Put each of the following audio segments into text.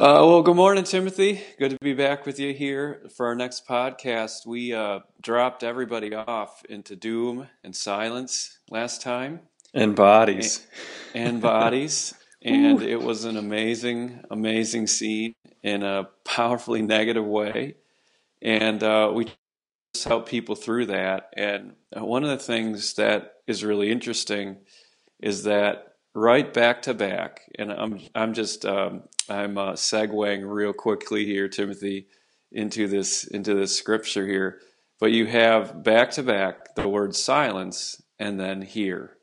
Uh, well, good morning, Timothy. Good to be back with you here for our next podcast. We uh, dropped everybody off into doom and silence last time, and bodies, and, and bodies, and it was an amazing, amazing scene in a powerfully negative way, and uh, we just help people through that. And one of the things that is really interesting is that right back to back, and I'm I'm just um, I'm uh, segueing real quickly here, Timothy, into this into this scripture here. But you have back to back the word silence and then here.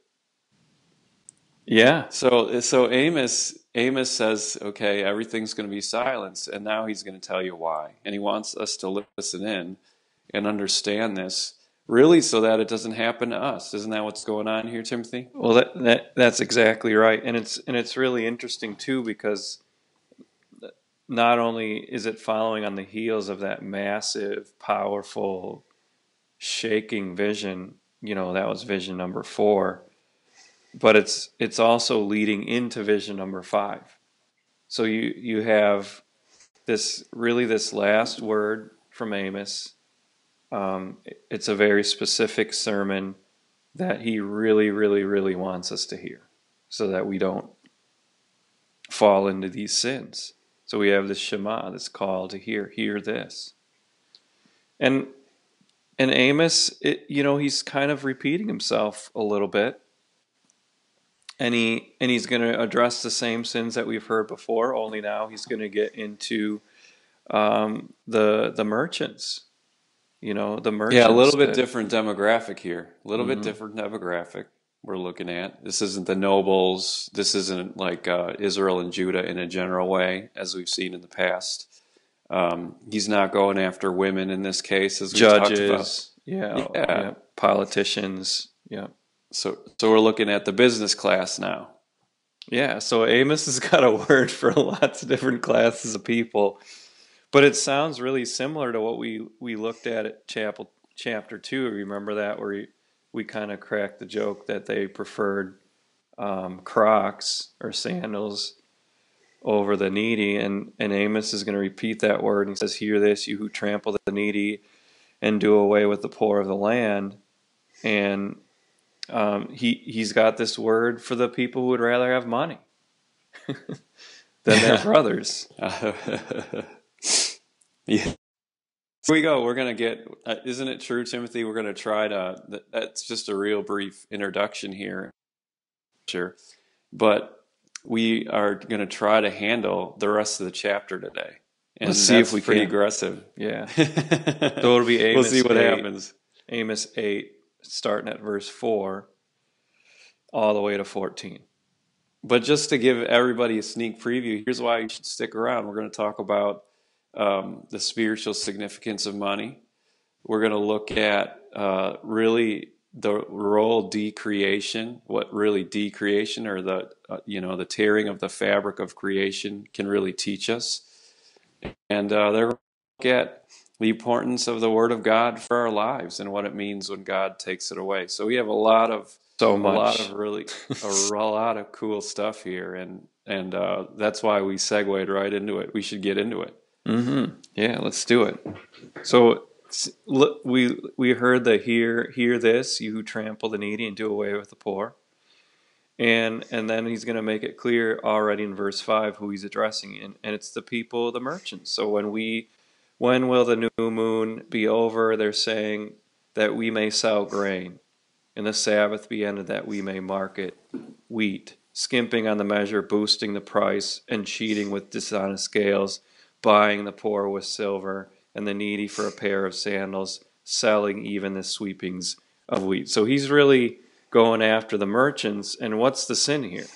Yeah. So so Amos Amos says, okay, everything's going to be silence, and now he's going to tell you why, and he wants us to listen in and understand this really so that it doesn't happen to us. Isn't that what's going on here, Timothy? Well, that, that that's exactly right, and it's and it's really interesting too because not only is it following on the heels of that massive, powerful, shaking vision, you know, that was vision number four, but it's it's also leading into vision number five. So you you have this really this last word from Amos um, it's a very specific sermon that he really, really, really wants us to hear so that we don't fall into these sins. So we have this Shema, this call to hear, hear this. And and Amos, it, you know, he's kind of repeating himself a little bit. And he and he's going to address the same sins that we've heard before, only now he's going to get into um, the the merchants you know the merchants. Yeah, a little bit that, different demographic here. A little mm-hmm. bit different demographic we're looking at. This isn't the nobles. This isn't like uh, Israel and Judah in a general way, as we've seen in the past. Um, he's not going after women in this case, as we judges, yeah, yeah. yeah, politicians, yeah. So, so we're looking at the business class now. Yeah. So Amos has got a word for lots of different classes of people but it sounds really similar to what we, we looked at at chapel, chapter 2. Remember that where we, we kind of cracked the joke that they preferred um, Crocs or sandals over the needy. And, and Amos is going to repeat that word. And he says, Hear this, you who trample the needy and do away with the poor of the land. And um, he, he's got this word for the people who would rather have money than their brothers. Yeah. Here we go. We're going to get, uh, isn't it true, Timothy? We're going to try to, that, that's just a real brief introduction here. Sure. But we are going to try to handle the rest of the chapter today. And Let's see if we can pretty can. aggressive. Yeah. so it'll be Amos. We'll see what 8, happens. Amos 8, starting at verse 4, all the way to 14. But just to give everybody a sneak preview, here's why you should stick around. We're going to talk about um, the spiritual significance of money. We're going to look at uh, really the role decreation, what really decreation or the uh, you know the tearing of the fabric of creation can really teach us, and uh, they're going to look at the importance of the Word of God for our lives and what it means when God takes it away. So we have a lot of so much, a lot of really a, a lot of cool stuff here, and and uh, that's why we segued right into it. We should get into it. Mm-hmm. Yeah, let's do it. So we we heard the hear hear this, you who trample the needy and do away with the poor, and and then he's going to make it clear already in verse five who he's addressing, and and it's the people, the merchants. So when we when will the new moon be over? They're saying that we may sell grain, and the Sabbath be ended that we may market wheat, skimping on the measure, boosting the price, and cheating with dishonest scales buying the poor with silver, and the needy for a pair of sandals, selling even the sweepings of wheat. So he's really going after the merchants. And what's the sin here?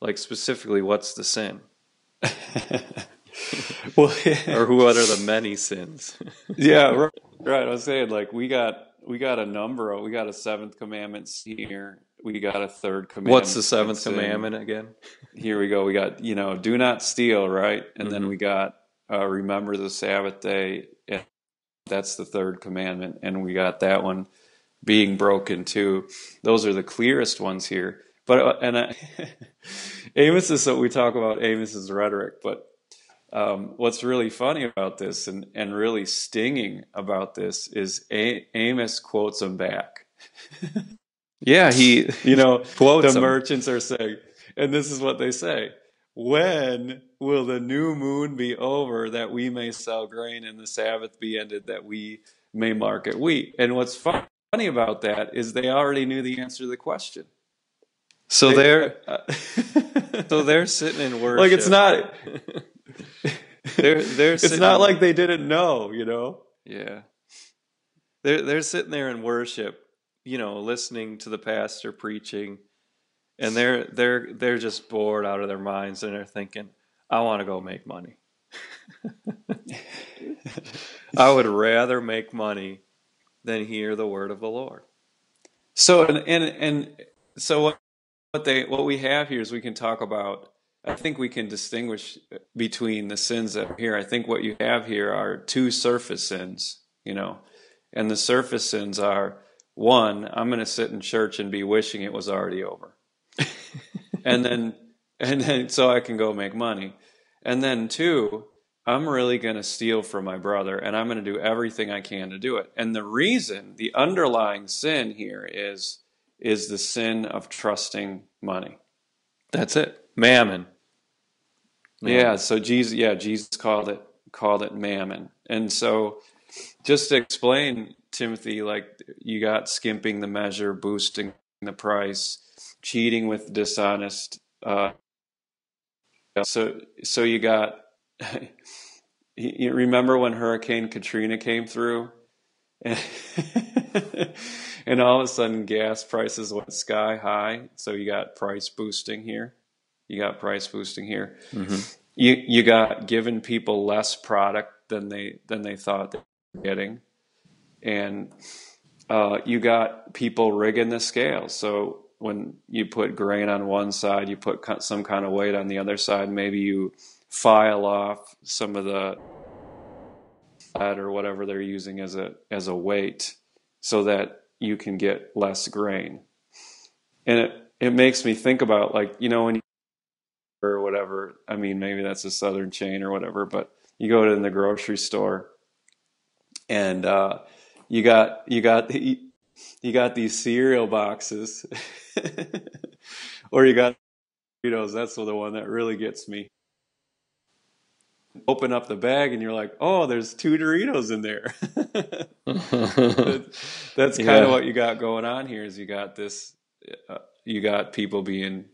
Like specifically, what's the sin? well, yeah. or what are the many sins? yeah, right, right. I was saying like we got we got a number. Of, we got a seventh commandment here. We got a third commandment. What's the seventh commandment again? Here we go. We got you know, do not steal, right? And mm-hmm. then we got uh, remember the Sabbath day. That's the third commandment, and we got that one being broken too. Those are the clearest ones here. But uh, and I, Amos is what we talk about Amos's rhetoric, but um, what's really funny about this and, and really stinging about this is A- Amos quotes him back. Yeah, he You know, quotes the him. merchants are saying, and this is what they say When will the new moon be over that we may sell grain and the Sabbath be ended that we may market wheat? And what's funny about that is they already knew the answer to the question. So They- they're uh, so they're sitting in worship. like it's not They're they're it's not like they didn't know, you know. Yeah. They're they're sitting there in worship, you know, listening to the pastor preaching, and they're they're they're just bored out of their minds and they're thinking, I want to go make money. I would rather make money than hear the word of the Lord. So and and, and so what what they what we have here is we can talk about. I think we can distinguish between the sins that are here. I think what you have here are two surface sins, you know, and the surface sins are one, I'm going to sit in church and be wishing it was already over, and then and then so I can go make money, and then two, I'm really going to steal from my brother and I'm going to do everything I can to do it. And the reason, the underlying sin here is is the sin of trusting money. That's it. Mammon. Yeah, so Jesus yeah, Jesus called it called it mammon. And so just to explain Timothy like you got skimping the measure, boosting the price, cheating with dishonest uh so so you got you remember when Hurricane Katrina came through? And, and all of a sudden gas prices went sky high. So you got price boosting here. You got price boosting here. Mhm. You you got giving people less product than they than they thought they were getting. And uh, you got people rigging the scale. So when you put grain on one side, you put some kind of weight on the other side. Maybe you file off some of the or whatever they're using as a as a weight, so that you can get less grain. And it it makes me think about like you know when you or whatever. I mean, maybe that's a southern chain or whatever, but you go to the grocery store and uh, you got you got you got these cereal boxes, or you got Doritos. That's the one that really gets me. Open up the bag and you're like, oh, there's two Doritos in there. That's kind Yeah. of what you got going on here. Is you got this, uh, you got people being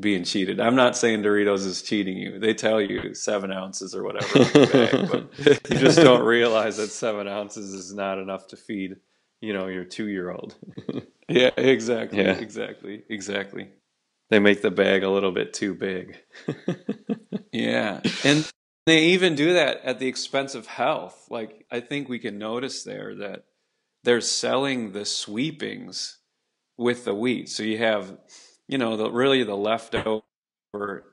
being cheated. I'm not saying Doritos is cheating you. They tell you seven ounces or whatever. bag, but you just don't realize that seven ounces is not enough to feed, you know, your two year old. Yeah, exactly, Yeah. exactly, exactly. they make the bag a little bit too big. Yeah, and they even do that at the expense of health. Like I think we can notice there that they're selling the sweepings with the wheat. So you have, you know, the really the leftover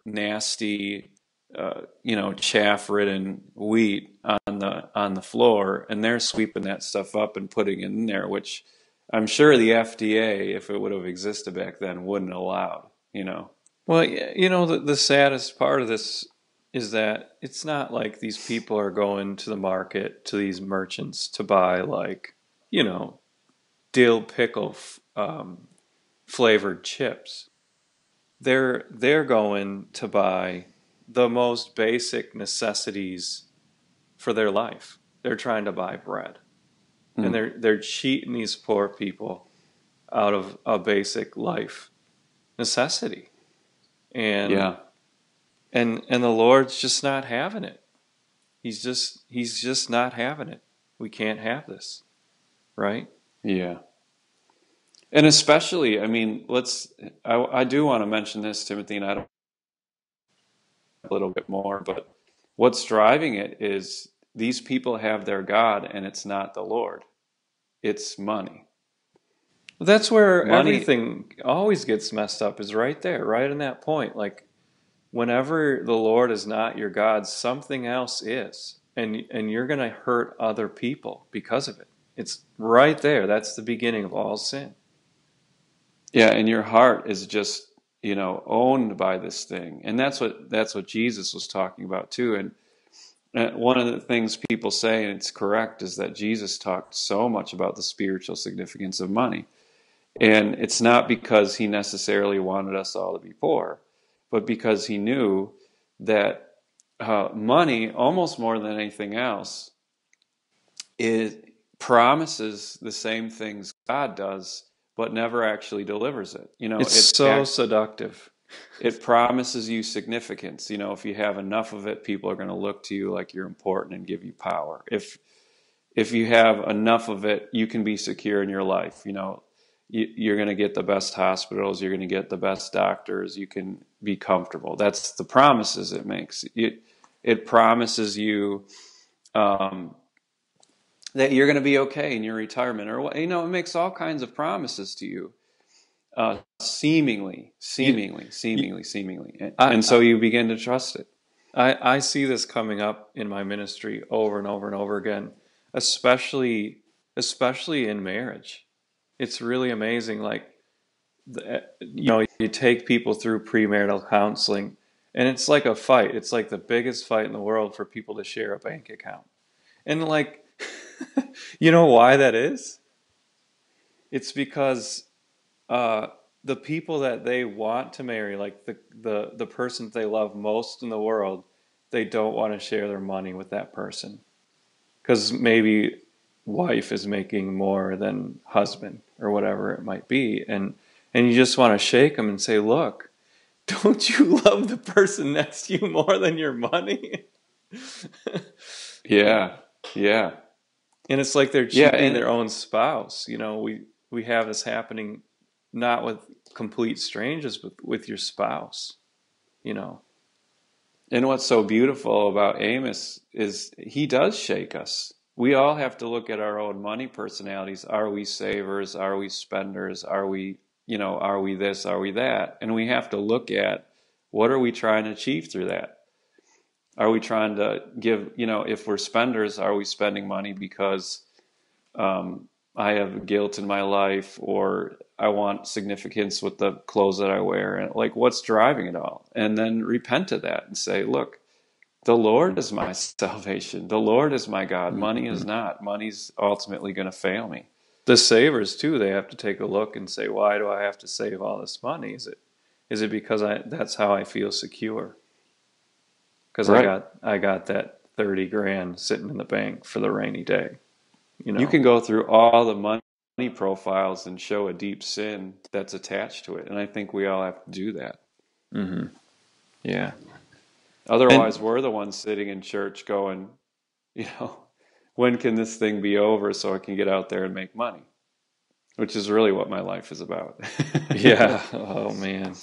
nasty, uh, you know, chaff-ridden wheat on the on the floor, and they're sweeping that stuff up and putting it in there, which I'm sure the FDA, if it would have existed back then, wouldn't allow. You know. Well, you know, the, the saddest part of this is that it's not like these people are going to the market to these merchants to buy, like, you know, dill pickle um, flavored chips. They're they're going to buy the most basic necessities for their life. They're trying to buy bread, Mm. and they're they're cheating these poor people out of a basic life necessity and Yeah. and and the lord's just not having it he's just he's just not having it we can't have this right Yeah. And especially, I mean, let's, I, I do want to mention this, Timothy, and I don't a little bit more, but what's driving it is these people have their God and it's not the Lord. It's money. that's where Money- everything always gets messed up is right there right in that point. Like whenever the lord is not your god something else is. And and you're going to hurt other people because of it. It's right there. That's the beginning of all sin. Yeah, and your heart is just, you know, owned by this thing. And that's what that's what Jesus was talking about too. And one of the things people say, and it's correct, is that Jesus talked so much about the spiritual significance of money. And it's not because he necessarily wanted us all to be poor, but because he knew that uh, money, almost more than anything else, it promises the same things God does, but never actually delivers it. You know, it's it so act- seductive. It promises you significance. You know, if you have enough of it, people are going to look to you like you're important and give you power. If if you have enough of it, you can be secure in your life. You know, you, are going to get the best hospitals, you're going to get the best doctors, you can be comfortable. That's the promises it makes. It, it promises you um, that you're going to be okay in your retirement, or you know, it makes all kinds of promises to you. Uh, seemingly, seemingly, seemingly, seemingly, and, I, and so you begin to trust it. I, I see this coming up in my ministry over and over and over again, especially especially in marriage it's really amazing. Like, the, you know, you take people through premarital counseling, and it's like a fight. It's like the biggest fight in the world for people to share a bank account. And like, you know why that is? It's because uh, the people that they want to marry, like the, the, the person they love most in the world, they don't want to share their money with that person. Because maybe wife is making more than husband or whatever it might be and and you just want to shake them and say look don't you love the person next to you more than your money yeah yeah and it's like they're cheating yeah, and, their own spouse you know we we have this happening not with complete strangers but with your spouse you know and what's so beautiful about amos is he does shake us we all have to look at our own money personalities. Are we savers? Are we spenders? Are we, you know, are we this? Are we that? And we have to look at what are we trying to achieve through that? Are we trying to give, you know, if we're spenders, are we spending money because um, I have guilt in my life or I want significance with the clothes that I wear? And like, what's driving it all? And then repent of that and say, look, the Lord is my salvation. The Lord is my God. Mm-hmm. Money is not. Money's ultimately going to fail me. The savers too, they have to take a look and say, why do I have to save all this money? Is it is it because I that's how I feel secure? Because right. I got I got that 30 grand sitting in the bank for the rainy day. You know. You can go through all the money profiles and show a deep sin that's attached to it. And I think we all have to do that. Mm-hmm. Yeah. Otherwise, and, we're the ones sitting in church going, you know, when can this thing be over so I can get out there and make money? Which is really what my life is about. yeah. Oh man.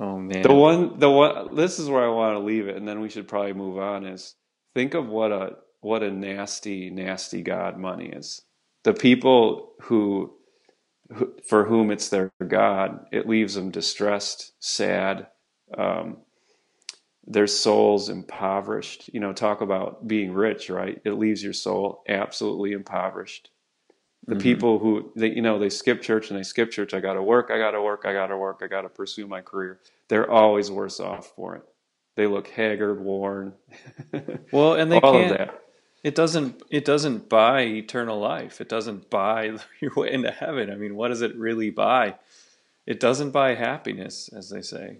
Oh man. The one the one this is where I want to leave it and then we should probably move on is think of what a what a nasty nasty god money is. The people who, who for whom it's their god, it leaves them distressed, sad, um, their souls impoverished. You know, talk about being rich, right? It leaves your soul absolutely impoverished. The mm-hmm. people who they you know they skip church and they skip church. I got to work. I got to work. I got to work. I got to pursue my career. They're always worse off for it. They look haggard, worn. well, and they all can't, of that. It doesn't. It doesn't buy eternal life. It doesn't buy your way into heaven. I mean, what does it really buy? It doesn't buy happiness, as they say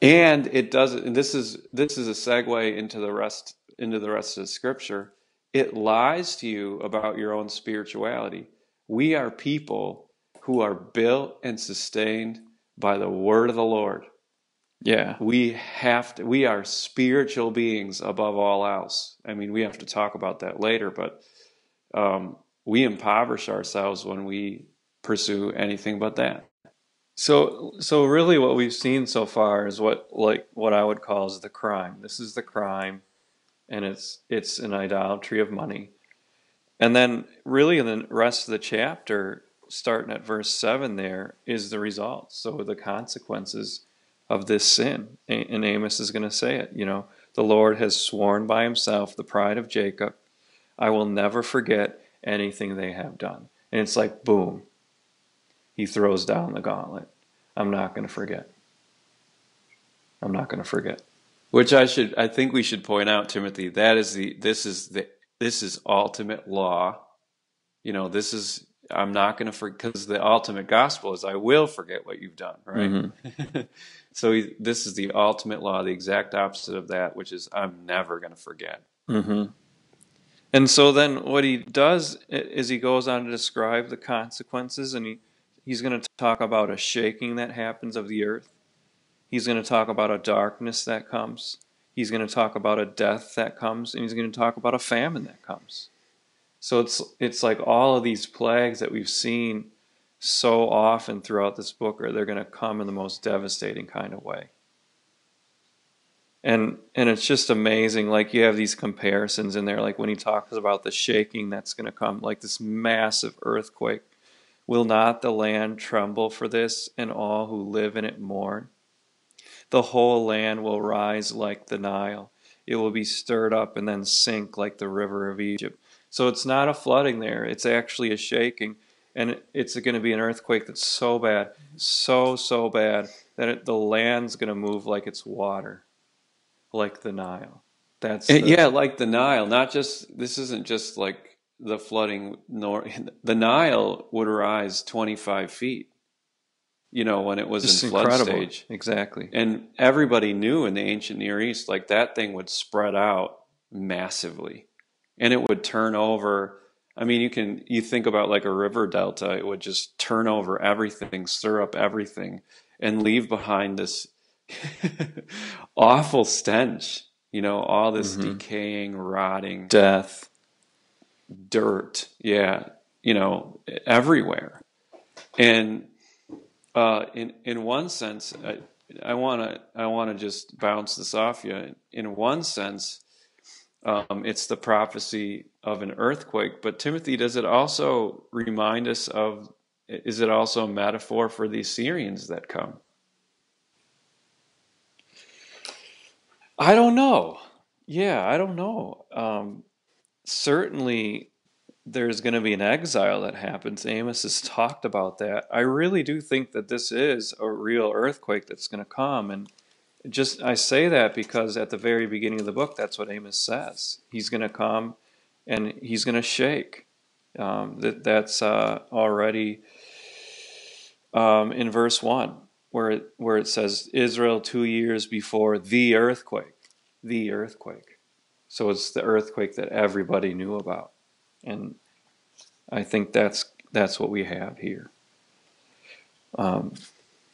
and it does and this is this is a segue into the rest into the rest of the scripture it lies to you about your own spirituality. We are people who are built and sustained by the word of the lord. Yeah. We have to we are spiritual beings above all else. I mean we have to talk about that later but um, we impoverish ourselves when we pursue anything but that. So, so really, what we've seen so far is what, like, what I would call is the crime. This is the crime, and it's it's an idolatry of money. And then, really, in the rest of the chapter, starting at verse seven, there is the results. So, the consequences of this sin, and Amos is going to say it. You know, the Lord has sworn by Himself, the pride of Jacob, I will never forget anything they have done. And it's like boom, he throws down the gauntlet. I'm not going to forget. I'm not going to forget. Which I should, I think we should point out, Timothy, that is the, this is the, this is ultimate law. You know, this is, I'm not going to forget, because the ultimate gospel is I will forget what you've done, right? Mm-hmm. so he, this is the ultimate law, the exact opposite of that, which is I'm never going to forget. Mm-hmm. And so then what he does is he goes on to describe the consequences, and he, he's going to talk about a shaking that happens of the earth. He's going to talk about a darkness that comes. He's going to talk about a death that comes, and he's going to talk about a famine that comes. So it's it's like all of these plagues that we've seen so often throughout this book are they're going to come in the most devastating kind of way. And and it's just amazing like you have these comparisons in there like when he talks about the shaking that's going to come like this massive earthquake will not the land tremble for this and all who live in it mourn the whole land will rise like the Nile it will be stirred up and then sink like the river of Egypt so it's not a flooding there, it's actually a shaking. And it's going to be an earthquake that's so bad, so, so bad, that it, the land's going to move like it's water, like the Nile. That's the, yeah, like the Nile, not just, this isn't just like the flooding, nor the Nile would rise 25 feet, you know, when it was just in flood incredible. stage. Exactly. And everybody knew in the ancient Near East, like that thing would spread out massively and it would turn over. I mean, you can, you think about like a river delta, it would just turn over everything, stir up everything, and leave behind this awful stench, you know, all this Mhm. decaying, rotting Death. dirt. Yeah. You know, everywhere. And, uh, in, in one sense, I, want to, I want to just bounce this off you. In one sense, um, it's the prophecy of an earthquake. But Timothy, does it also remind us of? Is it also a metaphor for the Assyrians that come? I don't know. Yeah, I don't know. Um, certainly, there's going to be an exile that happens. Amos has talked about that. I really do think that this is a real earthquake that's going to come, and just I say that because at the very beginning of the book, that's what Amos says. He's going to come, and he's going to shake. Um, that that's uh, already um, in verse one, where it, where it says Israel two years before the earthquake, the earthquake. So it's the earthquake that everybody knew about, and I think that's that's what we have here. Um,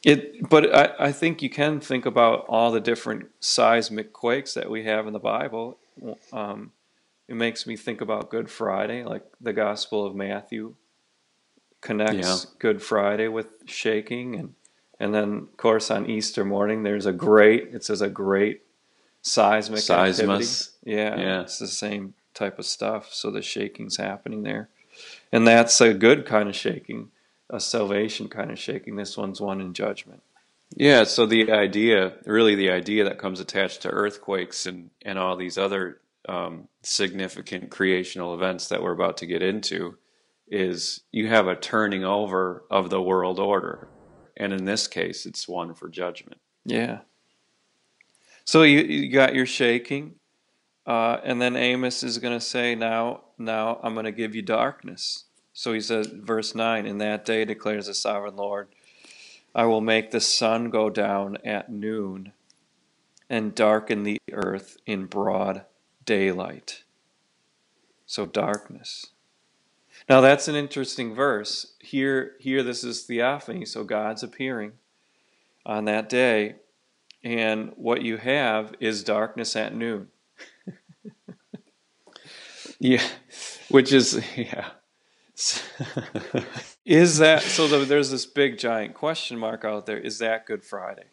it, but I, I think you can think about all the different seismic quakes that we have in the Bible. Um, it makes me think about Good Friday, like the Gospel of Matthew connects Good Friday with shaking, and and then of course on Easter morning there's a great. It says a great seismic activity. Yeah, Yeah. it's the same type of stuff. So the shaking's happening there, and that's a good kind of shaking, a salvation kind of shaking. This one's one in judgment. Yeah, so the idea, really the idea that comes attached to earthquakes and, and all these other um, significant creational events that we're about to get into is you have a turning over of the world order. And in this case, it's one for judgment. Yeah. So you you got your shaking, uh, and then Amos is going to say, "Now, now I'm going to give you darkness." So he says, verse nine, "In that day declares the sovereign Lord, I will make the sun go down at noon, and darken the earth in broad daylight." So darkness. Now that's an interesting verse. Here, here, this is theophany. So God's appearing on that day, and what you have is darkness at noon. Yeah, which is, yeah. Is that so? the- There's this big giant question mark out there. Is that Good Friday?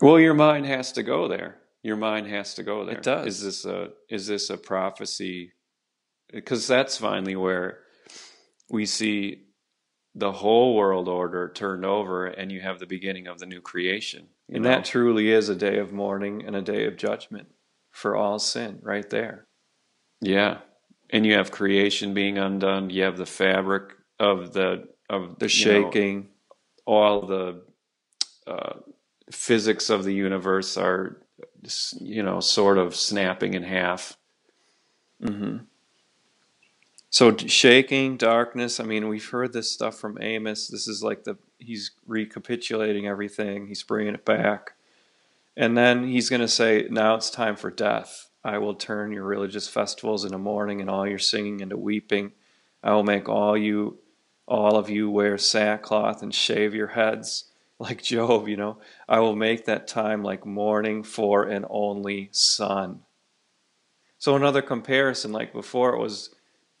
well, your mind has to go there. Your mind has to go there. It does. Is this a is this a prophecy? Because that's finally where we see the whole world order turned over, and you have the beginning of the new creation. You And know? that truly is a day of mourning and a day of judgment for all sin, right there. Yeah, and you have creation being undone. You have the fabric of the of The you know, shaking. all the uh, physics of the universe are, you know, sort of snapping in half. Mm-hmm. So shaking, darkness. I mean, we've heard this stuff from Amos. This is like the he's recapitulating everything. He's bringing it back, and then he's going to say, "Now it's time for death. I will turn your religious festivals into mourning and all your singing into weeping. I will make all you, all of you, wear sackcloth and shave your heads." Like Job, you know, I will make that time like mourning for an only son. So another comparison, like before, it was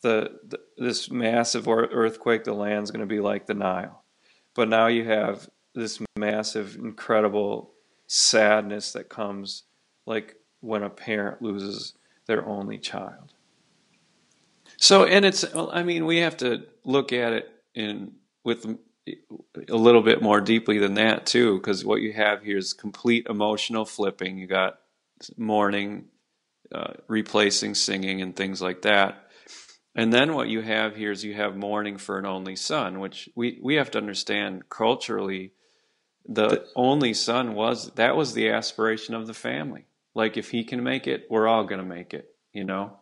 the, the this massive earthquake. The land's going to be like the Nile, but now you have this massive, incredible sadness that comes, like when a parent loses their only child. So, and it's, I mean, we have to look at it in with a little bit more deeply than that too, because what you have here is complete emotional flipping. You got mourning, uh, replacing singing, and things like that. And then what you have here is you have mourning for an only son, which we, we have to understand culturally. The, the only son was that was the aspiration of the family. Like if he can make it, we're all going to make it, you know.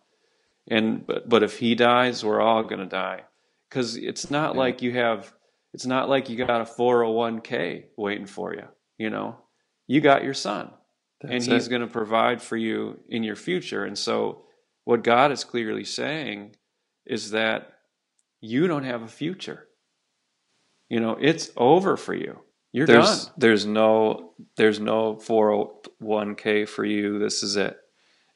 And but but if he dies, we're all going to die, because it's not yeah. like you have. It's not like you got a 401k waiting for you, you know. You got your son, That's and he's going to provide for you in your future. And so, what God is clearly saying is that you don't have a future. You know, it's over for you. You're there's, done. There's no there's no 401k for you. This is it.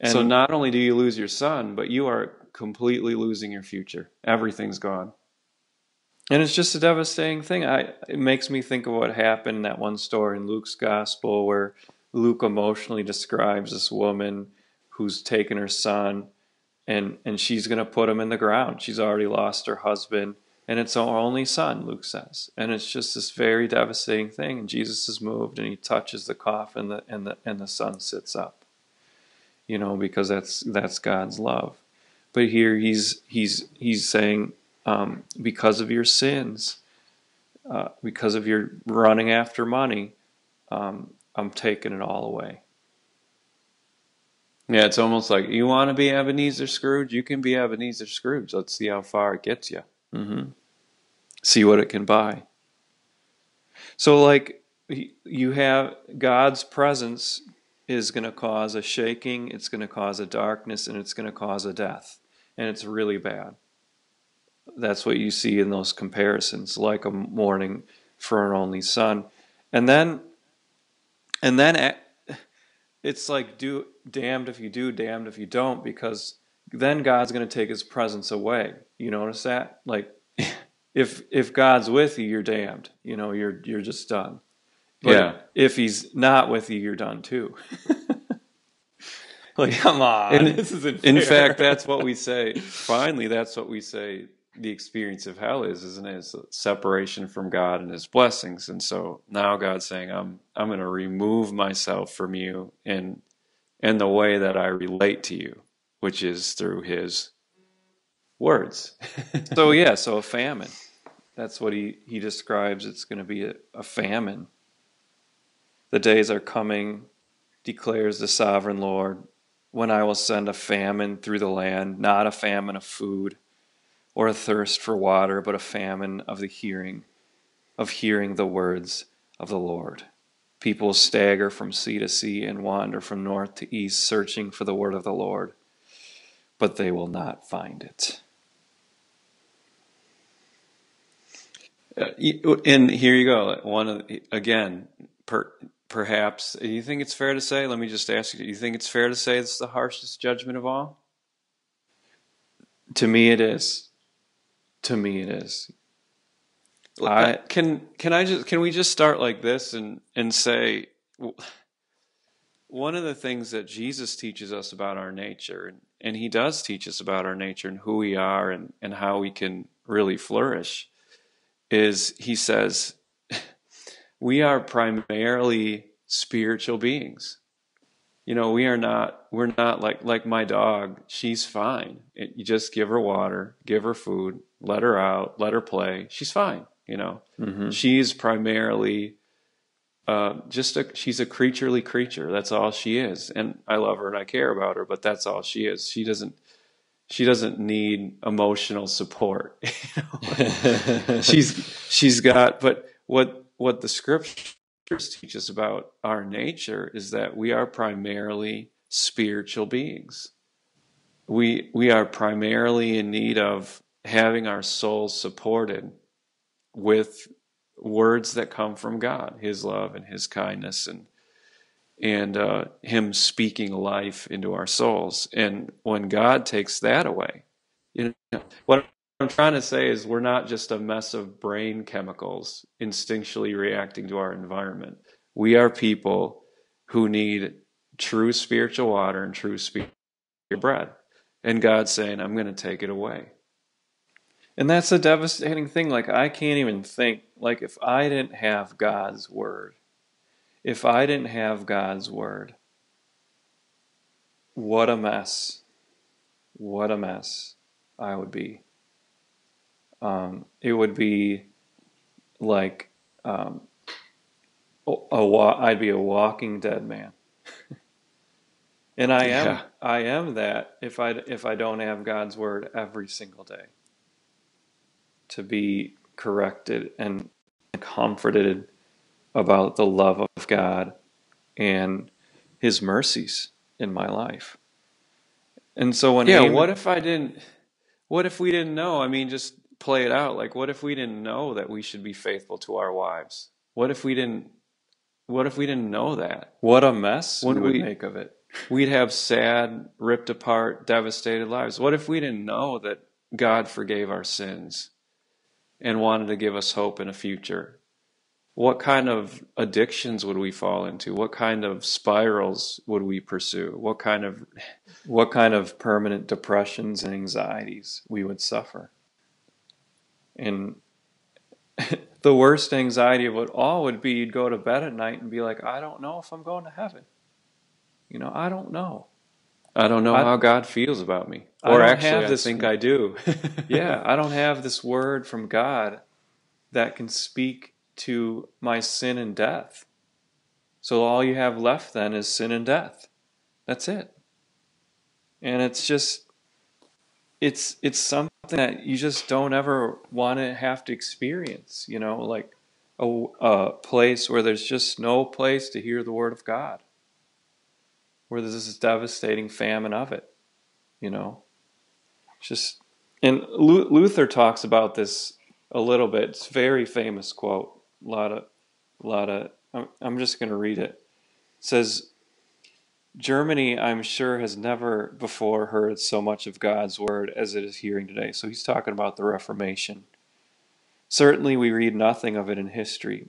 And so not only do you lose your son, but you are completely losing your future. Everything's gone. And it's just a devastating thing. I it makes me think of what happened in that one story in Luke's gospel where Luke emotionally describes this woman who's taken her son and and she's going to put him in the ground. She's already lost her husband, and it's her only son. Luke says, and it's just this very devastating thing. And Jesus is moved, and he touches the coffin, and the and the and the son sits up. You know, because that's that's God's love. But here he's he's he's saying, um, because of your sins, uh, because of your running after money, um, I'm taking it all away. Yeah, it's almost like you want to be Ebenezer Scrooge, you can be Ebenezer Scrooge. Let's see how far it gets you. Mm-hmm. See what it can buy. So, like, you have God's presence is going to cause a shaking, it's going to cause a darkness, and it's going to cause a death. And it's really bad. That's what you see in those comparisons, like a mourning for an only son. And then, and then it's like do damned if you do, damned if you don't, because then God's going to take His presence away. You notice that? Like, if if God's with you, you're damned. You know, you're you're just done. But yeah. If He's not with you, you're done too. like, come on, and, this isn't. In fact, that's what we say. Finally, that's what we say the experience of hell is, isn't it? It's separation from God and His blessings. And so now God's saying, "I'm I'm going to remove myself from you in in the way that I relate to you, which is through His words." so yeah, so a famine. That's what he he describes. It's going to be a, a famine. The days are coming, declares the sovereign Lord, when I will send a famine through the land, not a famine of food or a thirst for water, but a famine of the hearing, of hearing the words of the Lord. People stagger from sea to sea and wander from north to east, searching for the word of the Lord, but they will not find it. Uh, and here you go. One of again, per, perhaps. You think it's fair to say? Let me just ask you. Do you think it's fair to say it's the harshest judgment of all? To me, it is. To me, it is. I, can can I just can we just start like this and and say one of the things that Jesus teaches us about our nature and, and he does teach us about our nature and who we are and, and how we can really flourish is he says we are primarily spiritual beings. You know we are not we're not like like my dog. She's fine. It, you just give her water give her food let her out let her play. She's fine you know mm-hmm. she's primarily uh, just a she's a creaturely creature. That's all she is, and I love her and I care about her, but that's all she is. She doesn't she doesn't need emotional support. she's she's got, but what what the scriptures teach us about our nature is that we are primarily spiritual beings. We we are primarily in need of having our souls supported with words that come from God, His love and His kindness, and and uh, Him speaking life into our souls. And when God takes that away, you know what I'm trying to say is we're not just a mess of brain chemicals instinctually reacting to our environment. We are people who need true spiritual water and true spiritual bread. And God's saying, I'm going to take it away. And that's a devastating thing. Like, I can't even think, like, if I didn't have God's word, if I didn't have God's word, what a mess. What a mess I would be. Um, it would be like um, a, a, I'd be a walking dead man. and I am yeah. I am that if I if I don't have God's word every single day to be corrected and comforted about the love of God and his mercies in my life. And so when Yeah, what if I didn't what if we didn't know? I mean just play it out. Like what if we didn't know that we should be faithful to our wives? What if we didn't what if we didn't know that? What a mess we would we, make of it. We'd have sad, ripped apart, devastated lives. What if we didn't know that God forgave our sins and wanted to give us hope in a future? What kind of addictions would we fall into? What kind of spirals would we pursue? What kind of what kind of permanent depressions and anxieties we would suffer? And the worst anxiety of it all would be you'd go to bed at night and be like, I don't know if I'm going to heaven. You know, I don't know. I don't know I, how God feels about me. Or actually, this, I think I do. yeah, I don't have this word from God that can speak to my sin and death. So all you have left then is sin and death. That's it. And it's just it's it's something that you just don't ever want to have to experience, you know, like a, a place where there's just no place to hear the word of God, where there's this devastating famine of it, you know. Just and Luther talks about this a little bit. It's a very famous quote. A lot of, a lot of. I'm, I'm just going to read it. It says, Germany, I'm sure, has never before heard so much of God's word as it is hearing today. So he's talking about the Reformation. Certainly, we read nothing of it in history.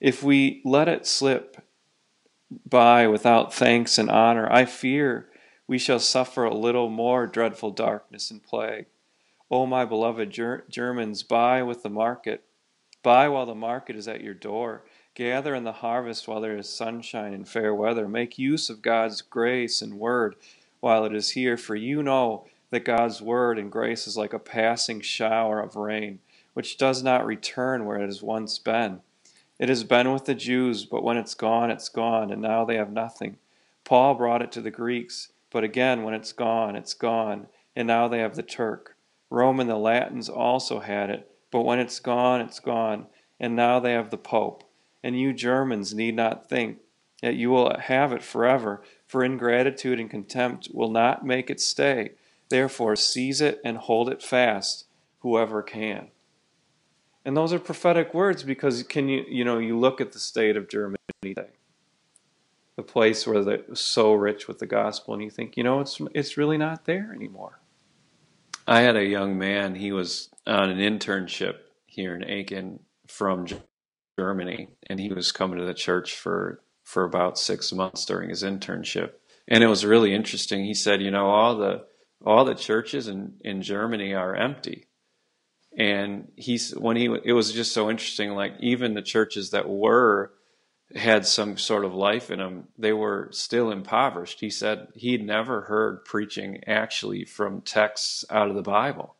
If we let it slip by without thanks and honor, I fear we shall suffer a little more dreadful darkness and plague. O oh, my beloved Ger- Germans, buy with the market. Buy while the market is at your door. Gather in the harvest while there is sunshine and fair weather. Make use of God's grace and word while it is here, for you know that God's word and grace is like a passing shower of rain, which does not return where it has once been. It has been with the Jews, but when it's gone, it's gone, and now they have nothing. Paul brought it to the Greeks, but again, when it's gone, it's gone, and now they have the Turk. Rome and the Latins also had it, but when it's gone, it's gone, and now they have the Pope and you Germans need not think that you will have it forever, for ingratitude and contempt will not make it stay. Therefore, seize it and hold it fast, whoever can. And those are prophetic words because can you you know you look at the state of Germany today, the place where they're so rich with the gospel, and you think you know it's it's really not there anymore. I had a young man. He was on an internship here in Aiken from Germany, and he was coming to the church for for about six months during his internship, and it was really interesting. He said, you know, all the all the churches in in Germany are empty, and he's when he it was just so interesting. Like even the churches that were had some sort of life in them, they were still impoverished. He said he'd never heard preaching actually from texts out of the Bible.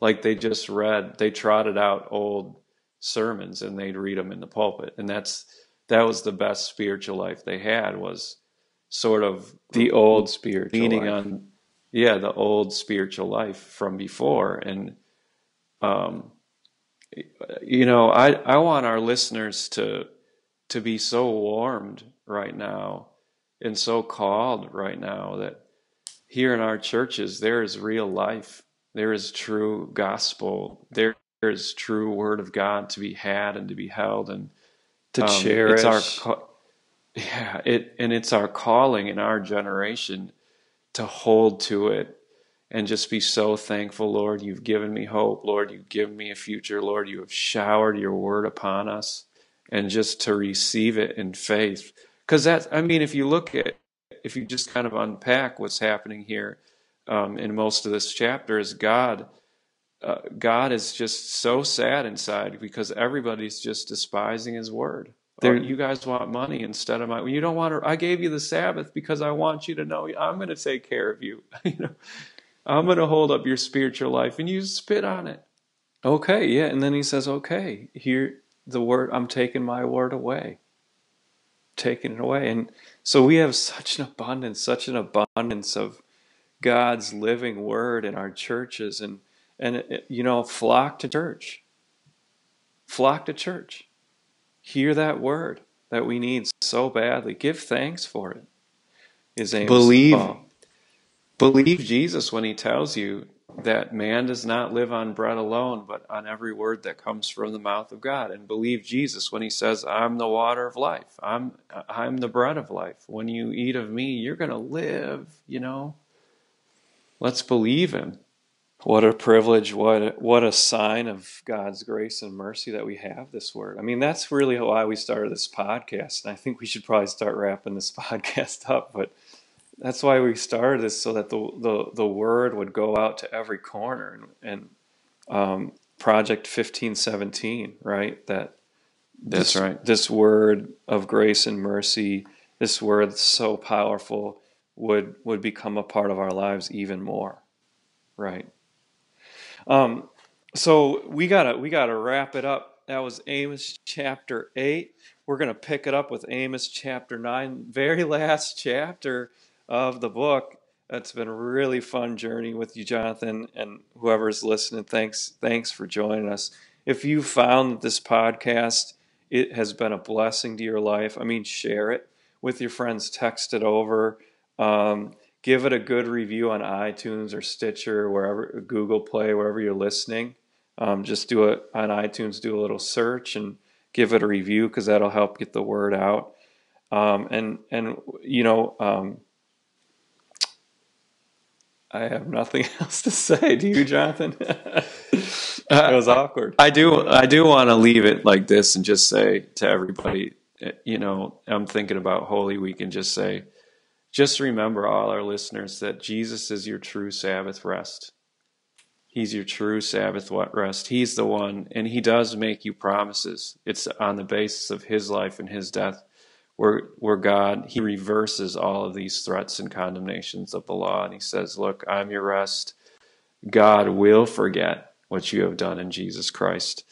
Like they just read, they trotted out old sermons and they'd read them in the pulpit. And that's that was the best spiritual life they had was sort of the old spiritual leaning life. on yeah the old spiritual life from before and um you know i i want our listeners to to be so warmed right now and so called right now that here in our churches there is real life there is true gospel there is true word of god to be had and to be held and to um, cherish. it's our yeah it and it's our calling in our generation to hold to it and just be so thankful lord you've given me hope. Lord you've given me a future. Lord you have showered your word upon us and just to receive it in faith. Because that i mean if you look at if you just kind of unpack what's happening here um, in most of this chapter is god uh, god is just so sad inside because everybody's just despising his word. Oh, you guys want money instead of my you don't want to i gave you the sabbath because i want you to know i'm going to take care of you you know i'm going to hold up your spiritual life and you spit on it Okay, yeah, and then he says, "Okay, here the word I'm taking my word away. Taking it away." And so we have such an abundance, such an abundance of God's living word in our churches and and uh, you know, flock to church. Flock to church. Hear that word that we need so badly. Give thanks for it. Is Amos Believe. Paul. Believe Jesus when he tells you that man does not live on bread alone, but on every word that comes from the mouth of God. And believe Jesus when he says, I'm the water of life. I'm I'm the bread of life. When you eat of me, you're gonna live, you know. Let's believe him. What a privilege! What a, what a sign of God's grace and mercy that we have this word. I mean, that's really why we started this podcast, and I think we should probably start wrapping this podcast up. But that's why we started this, so that the the, the word would go out to every corner, and, and um, Project fifteen seventeen, right? That That's this, right. This word of grace and mercy, this word so powerful, would would become a part of our lives even more, right? Um, so we gotta we gotta wrap it up. That was Amos chapter eight. We're gonna pick it up with Amos chapter nine, very last chapter of the book. It's been a really fun journey with you, Jonathan, and whoever's listening. Thanks, thanks for joining us. If you found that this podcast it has been a blessing to your life, I mean, share it with your friends. Text it over. Um, give it a good review on iTunes or Stitcher, wherever Google Play, wherever you're listening. Um, just do it on iTunes. Do a little search and give it a review because that'll help get the word out. Um, and and you know, um, I have nothing else to say. Do you, Jonathan? it was awkward. I do I do want to leave it like this and just say to everybody, eh, you know, I'm thinking about Holy Week and just say, just remember all our listeners that Jesus is your true Sabbath rest. He's your true Sabbath rest. He's the one, and He does make you promises. It's on the basis of His life and His death, where where God He reverses all of these threats and condemnations of the law, and He says, "Look, I'm your rest. God will forget what you have done in Jesus Christ,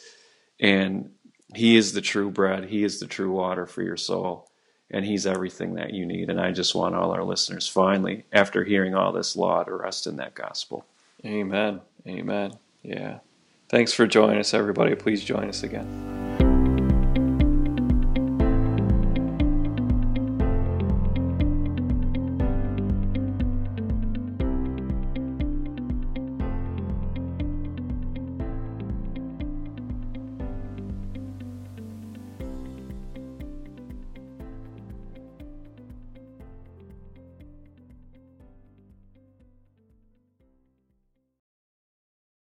and He is the true bread. He is the true water for your soul." And he's everything that you need. And I just want all our listeners, finally, after hearing all this law, to rest in that gospel. Amen. Amen. Yeah. Thanks for joining us, everybody. Please join us again.